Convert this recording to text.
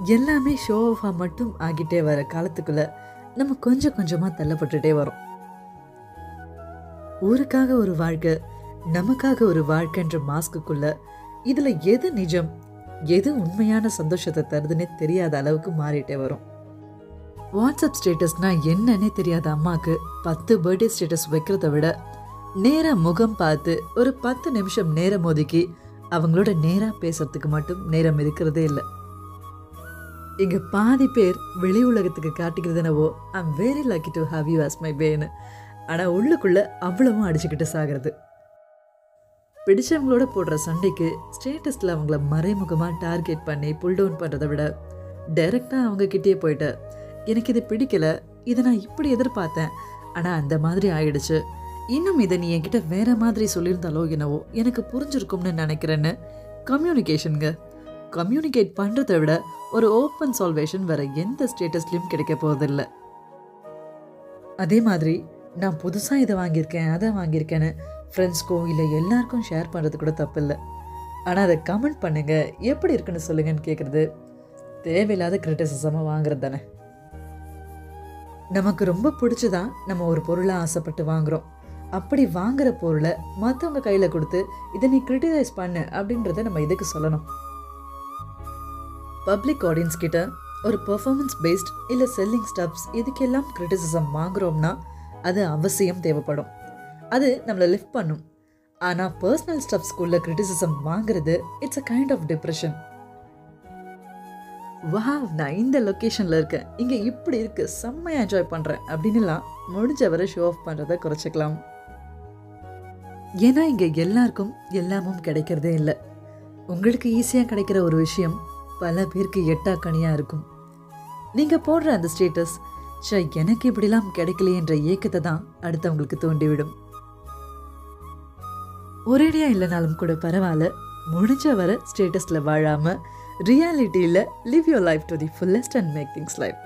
எல்லாமே ஷோ ஆஃபாக மட்டும் ஆகிட்டே வர காலத்துக்குள்ளே நம்ம கொஞ்சம் கொஞ்சமாக தள்ளப்பட்டுட்டே வரோம். ஊருக்காக ஒரு வாழ்க்கை நமக்காக ஒரு வாழ்க்கைன்ற மாஸ்க்குள்ள இதில் எது நிஜம் எது உண்மையான சந்தோஷத்தை தருதுன்னே தெரியாத அளவுக்கு மாறிட்டே வரும். வாட்ஸ்அப் ஸ்டேட்டஸ்னால் என்னன்னே தெரியாத அம்மாவுக்கு பத்து பர்த்டே ஸ்டேட்டஸ் வைக்கிறத விட நேராக முகம் பார்த்து ஒரு பத்து நிமிஷம் நேரம் ஒதுக்கி அவங்களோட நேராக பேசுறதுக்கு மட்டும் நேரம் இருக்கிறதே இல்லை. இங்க பாதி பேர் வெளி உலகத்துக்கு காட்டிக்கிறது என்னவோ I'm very lucky to have you as my fan ஆனால் உள்ளுக்குள்ள அவ்வளவும் அடிச்சுக்கிட்டு சாகிறது. பிடிச்சவங்களோட போடுற சண்டைக்கு ஸ்டேட்டஸில் அவங்கள மறைமுகமாக டார்கெட் பண்ணி புல் டவுன் பண்ணுறதை விட டைரெக்டாக அவங்க கிட்டேயே போயிட்டு. எனக்கு இது பிடிக்கல இதை நான் இப்படி எதிர்பார்த்தேன். ஆனால் அந்த மாதிரி ஆயிடுச்சு. இன்னும் இதை நீ என்கிட்ட வேற மாதிரி சொல்லியிருந்தாலோ என்னவோ எனக்கு புரிஞ்சிருக்கும்னு நினைக்கிறேன்னு கம்யூனிகேஷனுங்க கம்யூனிகேட் பண்ணுறதை விட ஒரு ஓப்பன் சால்வேஷன் வேற எந்த ஸ்டேட்டஸ்லையும் கிடைக்க போவதில்ல அதே மாதிரி நான் புதுசாக இதை வாங்கியிருக்கேன் அதை வாங்கியிருக்கேன்னு ஃப்ரெண்ட்ஸ்க்கோ இல்லை எல்லாருக்கும் ஷேர் பண்ணுறது கூட தப்பு இல்லை ஆனால் அதை கமெண்ட் பண்ணுங்கள் எப்படி இருக்குன்னு சொல்லுங்கன்னு கேட்குறது தேவையில்லாத கிரிட்டிசிசமாக வாங்குறது தானே. நமக்கு ரொம்ப பிடிச்சதான் நம்ம ஒரு பொருளை ஆசைப்பட்டு வாங்குறோம். அப்படி வாங்குற பொருளை மற்றவங்க கையில் கொடுத்து இதை நீ கிரிட்டிசைஸ் பண்ணு அப்படின்றத நம்ம இதுக்கு சொல்லணும்? பப்ளிக் ஆடியன்ஸ் கிட்ட ஒரு பெர்ஃபார்மன்ஸ் பேஸ்ட் இல்லை செல்லிங் ஸ்டப்ஸ் இதுக்கெல்லாம் கிரிட்டிசிசம் வாங்குறோம்னா அது அவசியம் தேவைப்படும். அது நம்மளை லிஃப்ட் பண்ணும். ஆனால் பர்சனல் ஸ்டப்ஸ்குள்ள கிரிட்டிசிசம் வாங்குறது it's a kind of depression wow நான் இந்த லொக்கேஷனில் இருக்கேன். இங்கே இப்படி இருக்கு. செம்மையாக என்ஜாய் பண்ணுறேன் அப்படின்னுலாம் முடிஞ்ச வரை ஷோ ஆஃப் பண்ணுறதை குறைச்சிக்கலாம். ஏன்னா இங்கே எல்லாருக்கும் எல்லாமும் கிடைக்கிறதே இல்லை. உங்களுக்கு ஈஸியாக கிடைக்கிற ஒரு விஷயம் பல பேருக்கு எட்டாக்கணியாக இருக்கும். நீங்கள் போடுற அந்த ஸ்டேட்டஸ் ச்சே எனக்கு இப்படிலாம் கிடைக்கலையேன்ற ஏக்கத்தை தான் அடுத்தவங்களுக்கு தோண்டிவிடும். ஒரேடியாக இல்லைனாலும் கூட பரவாயில்ல முடிஞ்ச வர ஸ்டேட்டஸில் வாழாமல் ரியாலிட்டியில் live your life to the fullest and make things life